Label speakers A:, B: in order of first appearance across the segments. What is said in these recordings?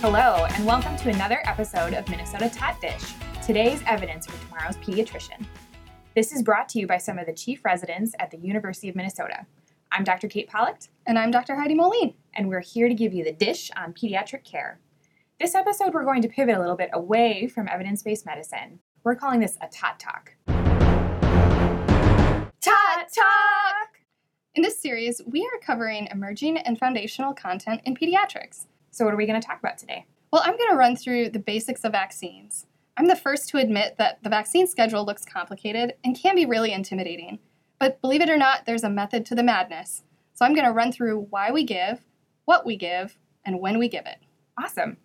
A: Hello, and welcome to another episode of Minnesota Tot Dish, today's evidence for tomorrow's pediatrician. This is brought to you by some of the chief residents at the University of Minnesota. I'm Dr. Kate Pollock,
B: And I'm Dr. Heidi Moline.
A: and we're here to give you the dish on pediatric care. This episode, we're going to pivot a little bit away from evidence based medicine. We're calling this a Tot Talk. Tot Talk!
B: In this series, we are covering emerging and foundational content in pediatrics.
A: So, what are we going to talk about today?
B: Well, I'm going to run through the basics of vaccines. I'm the first to admit that the vaccine schedule looks complicated and can be really intimidating. But believe it or not, there's a method to the madness. So I'm going to run through why we give, what we give, and when we give it.
A: Awesome.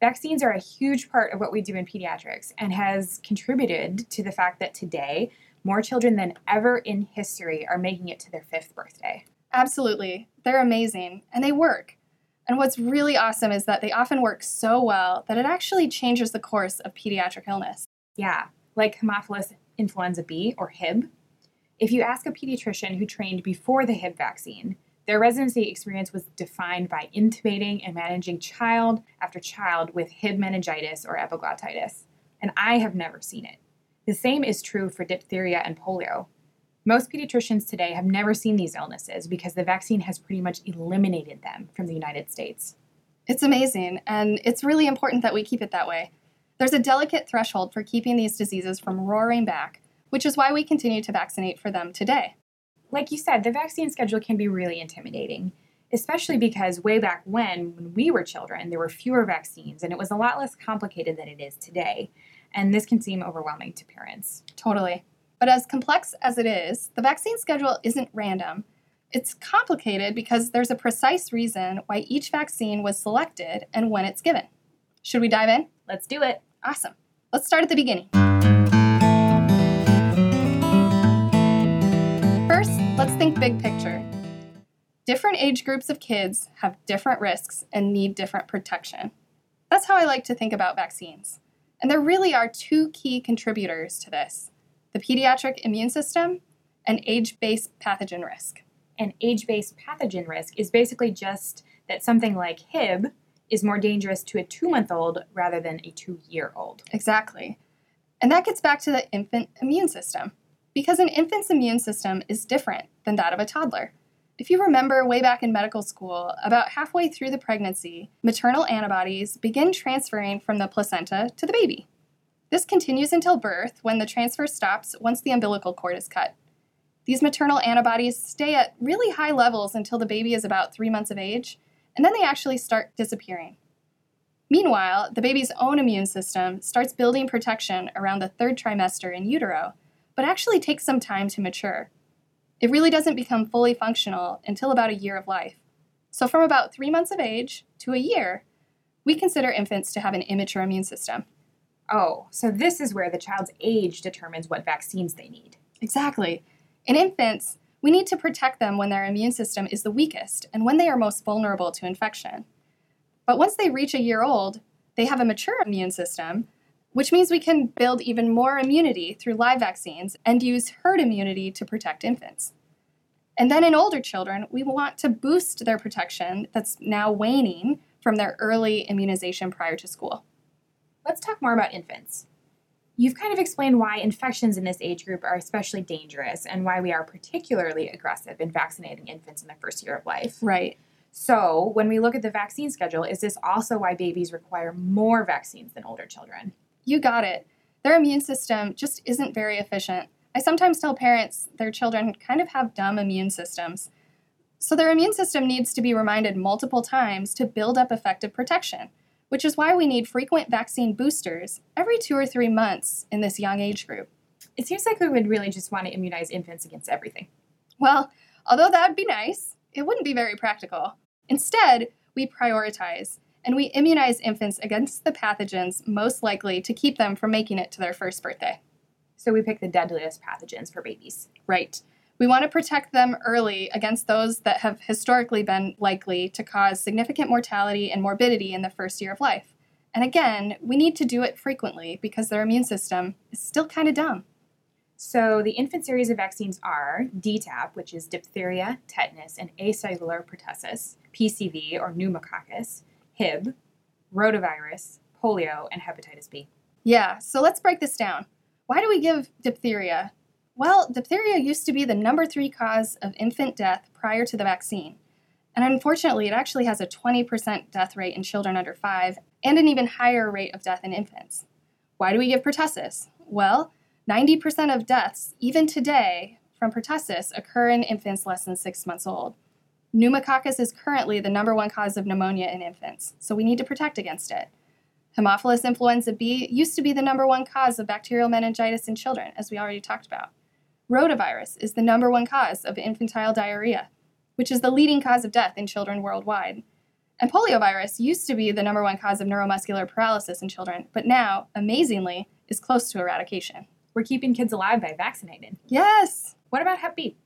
A: Vaccines are a huge part of what we do in pediatrics and has contributed to the fact that today more children than ever in history are making it to their fifth birthday.
B: Absolutely. They're amazing and they work. And what's really awesome is that they often work so well that it actually changes the course of pediatric illness.
A: Yeah, like Haemophilus influenza B or HIB. If you ask a pediatrician who trained before the HIB vaccine, their residency experience was defined by intubating and managing child after child with HIB meningitis or epiglottitis, and I have never seen it. The same is true for diphtheria and polio. Most pediatricians today have never seen these illnesses because the vaccine has pretty much eliminated them from the United States.
B: It's amazing, and it's really important that we keep it that way. There's a delicate threshold for keeping these diseases from roaring back, which is why we continue to vaccinate for them today.
A: Like you said, the vaccine schedule can be really intimidating, especially because way back when, when we were children, there were fewer vaccines and it was a lot less complicated than it is today. And this can seem overwhelming to parents.
B: Totally. But as complex as it is, the vaccine schedule isn't random. It's complicated because there's a precise reason why each vaccine was selected and when it's given. Should we dive in?
A: Let's do it.
B: Awesome. Let's start at the beginning. First, let's think big picture. Different age groups of kids have different risks and need different protection. That's how I like to think about vaccines. And there really are two key contributors to this the pediatric immune system and age based pathogen risk.
A: And age based pathogen risk is basically just that something like HIB is more dangerous to a two month old rather than a two year old.
B: Exactly. And that gets back to the infant immune system, because an infant's immune system is different than that of a toddler. If you remember way back in medical school, about halfway through the pregnancy, maternal antibodies begin transferring from the placenta to the baby. This continues until birth when the transfer stops once the umbilical cord is cut. These maternal antibodies stay at really high levels until the baby is about three months of age, and then they actually start disappearing. Meanwhile, the baby's own immune system starts building protection around the third trimester in utero, but actually takes some time to mature. It really doesn't become fully functional until about a year of life. So, from about three months of age to a year, we consider infants to have an immature immune system.
A: Oh, so this is where the child's age determines what vaccines they need.
B: Exactly. In infants, we need to protect them when their immune system is the weakest and when they are most vulnerable to infection. But once they reach a year old, they have a mature immune system, which means we can build even more immunity through live vaccines and use herd immunity to protect infants. And then in older children, we want to boost their protection that's now waning from their early immunization prior to school.
A: Let's talk more about infants. You've kind of explained why infections in this age group are especially dangerous and why we are particularly aggressive in vaccinating infants in the first year of life.
B: Right.
A: So, when we look at the vaccine schedule, is this also why babies require more vaccines than older children?
B: You got it. Their immune system just isn't very efficient. I sometimes tell parents their children kind of have dumb immune systems. So, their immune system needs to be reminded multiple times to build up effective protection, which is why we need frequent vaccine boosters every two or three months in this young age group.
A: It seems like we would really just want to immunize infants against everything.
B: Well, although that would be nice, it wouldn't be very practical. Instead, we prioritize and we immunize infants against the pathogens most likely to keep them from making it to their first birthday.
A: So, we pick the deadliest pathogens for babies.
B: Right. We want to protect them early against those that have historically been likely to cause significant mortality and morbidity in the first year of life. And again, we need to do it frequently because their immune system is still kind of dumb.
A: So, the infant series of vaccines are DTaP, which is diphtheria, tetanus, and acellular pertussis, PCV or pneumococcus, HIB, rotavirus, polio, and hepatitis B.
B: Yeah, so let's break this down. Why do we give diphtheria? Well, diphtheria used to be the number three cause of infant death prior to the vaccine. And unfortunately, it actually has a 20% death rate in children under five and an even higher rate of death in infants. Why do we give pertussis? Well, 90% of deaths, even today, from pertussis occur in infants less than six months old. Pneumococcus is currently the number one cause of pneumonia in infants, so we need to protect against it. Haemophilus influenza B used to be the number one cause of bacterial meningitis in children, as we already talked about. Rotavirus is the number one cause of infantile diarrhea, which is the leading cause of death in children worldwide. And poliovirus used to be the number one cause of neuromuscular paralysis in children, but now, amazingly, is close to eradication.
A: We're keeping kids alive by vaccinating.
B: Yes!
A: What about Hep B?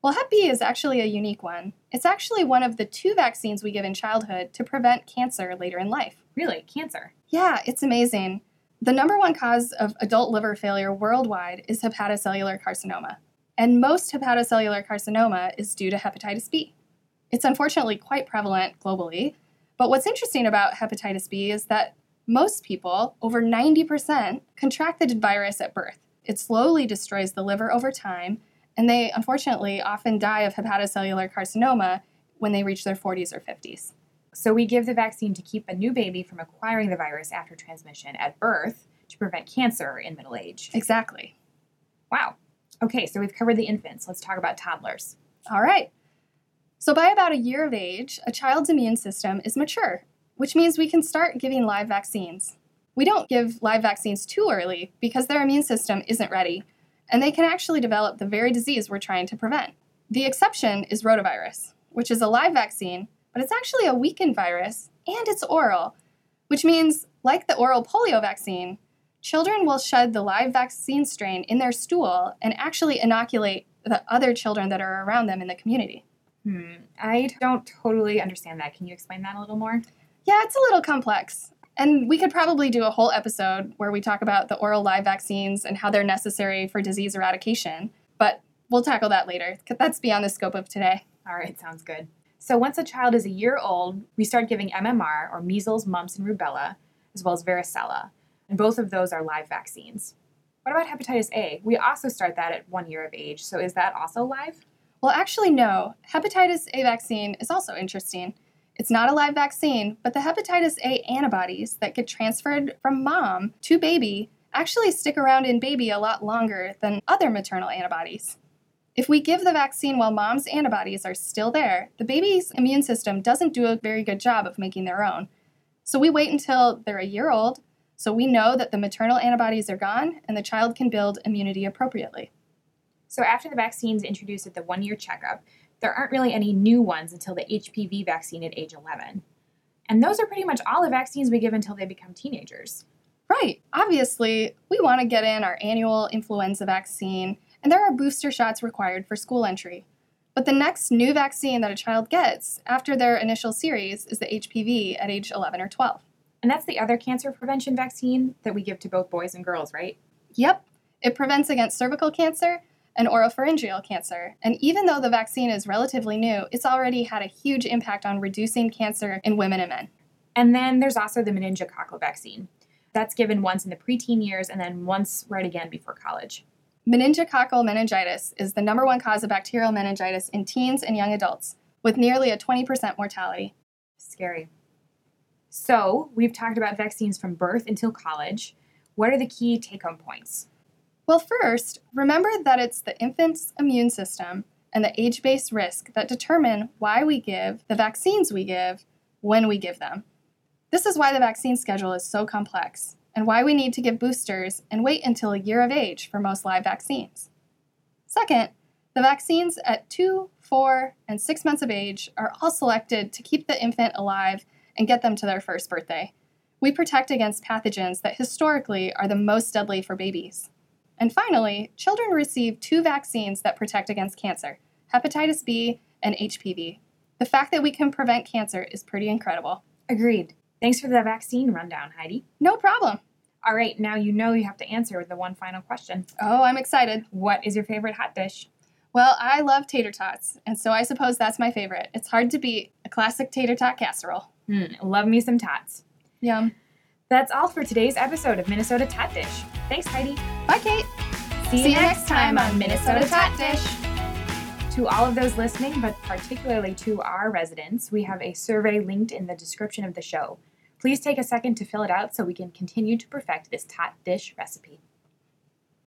B: Well, Hep B is actually a unique one. It's actually one of the two vaccines we give in childhood to prevent cancer later in life.
A: Really? Cancer?
B: Yeah, it's amazing. The number one cause of adult liver failure worldwide is hepatocellular carcinoma, and most hepatocellular carcinoma is due to hepatitis B. It's unfortunately quite prevalent globally, but what's interesting about hepatitis B is that most people, over 90%, contract the virus at birth. It slowly destroys the liver over time, and they unfortunately often die of hepatocellular carcinoma when they reach their 40s or 50s.
A: So we give the vaccine to keep a new baby from acquiring the virus after transmission at birth to prevent cancer in middle age.
B: Exactly.
A: Wow. Okay, so we've covered the infants. Let's talk about toddlers.
B: All right. So, by about a year of age, a child's immune system is mature, which means we can start giving live vaccines. We don't give live vaccines too early because their immune system isn't ready, and they can actually develop the very disease we're trying to prevent. The exception is rotavirus, which is a live vaccine but it's actually a weakened virus and it's oral, which means, like the oral polio vaccine, children will shed the live vaccine strain in their stool and actually inoculate the other children that are around them in the community.
A: Hmm, I don't totally understand that. Can you explain that a little more?
B: Yeah, it's a little complex. And we could probably do a whole episode where we talk about the oral live vaccines and how they're necessary for disease eradication, but we'll tackle that later. That's beyond the scope of today.
A: All right, sounds good. So once a child is a year old, we start giving MMR or measles, mumps, and rubella, as well as varicella. And both of those are live vaccines. What about hepatitis A? We also start that at one year of age. So is that also live?
B: Well, actually, no. Hepatitis A vaccine is also interesting. It's not a live vaccine, but the hepatitis A antibodies that get transferred from mom to baby actually stick around in baby a lot longer than other maternal antibodies. If we give the vaccine while mom's antibodies are still there, the baby's immune system doesn't do a very good job of making their own. So we wait until they're a year old so we know that the maternal antibodies are gone and the child can build immunity appropriately.
A: So after the vaccine is introduced at the one year checkup, there aren't really any new ones until the HPV vaccine at age 11. And those are pretty much all the vaccines we give until they become teenagers.
B: Right. Obviously, we want to get in our annual influenza vaccine and there are booster shots required for school entry. But the next new vaccine that a child gets after their initial series is the HPV at age 11 or 12.
A: And that's the other cancer prevention vaccine that we give to both boys and girls, right?
B: Yep. It prevents against cervical cancer and oropharyngeal cancer. And even though the vaccine is relatively new, it's already had a huge impact on reducing cancer in women and men.
A: And then there's also the meningococcal vaccine. That's given once in the preteen years and then once right again before college.
B: Meningococcal meningitis is the number one cause of bacterial meningitis in teens and young adults, with nearly a 20% mortality.
A: Scary. So, we've talked about vaccines from birth until college. What are the key take home points?
B: Well, first, remember that it's the infant's immune system and the age based risk that determine why we give the vaccines we give when we give them. This is why the vaccine schedule is so complex and why we need to give boosters and wait until a year of age for most live vaccines. Second, the vaccines at 2, 4, and 6 months of age are all selected to keep the infant alive and get them to their first birthday. We protect against pathogens that historically are the most deadly for babies. And finally, children receive two vaccines that protect against cancer hepatitis B and HPV. The fact that we can prevent cancer is pretty incredible.
A: Agreed. Thanks for the vaccine rundown, Heidi.
B: No problem.
A: All right, now you know you have to answer the one final question.
B: Oh, I'm excited.
A: What is your favorite hot dish?
B: Well, I love tater tots, and so I suppose that's my favorite. It's hard to beat a classic tater tot casserole.
A: Mm, love me some tots.
B: Yum.
A: That's all for today's episode of Minnesota Tot Dish. Thanks, Heidi.
B: Bye, Kate.
A: See,
B: See you next time on Minnesota Tot Dish.
A: To all of those listening, but particularly to our residents, we have a survey linked in the description of the show. Please take a second to fill it out so we can continue to perfect this tot dish recipe.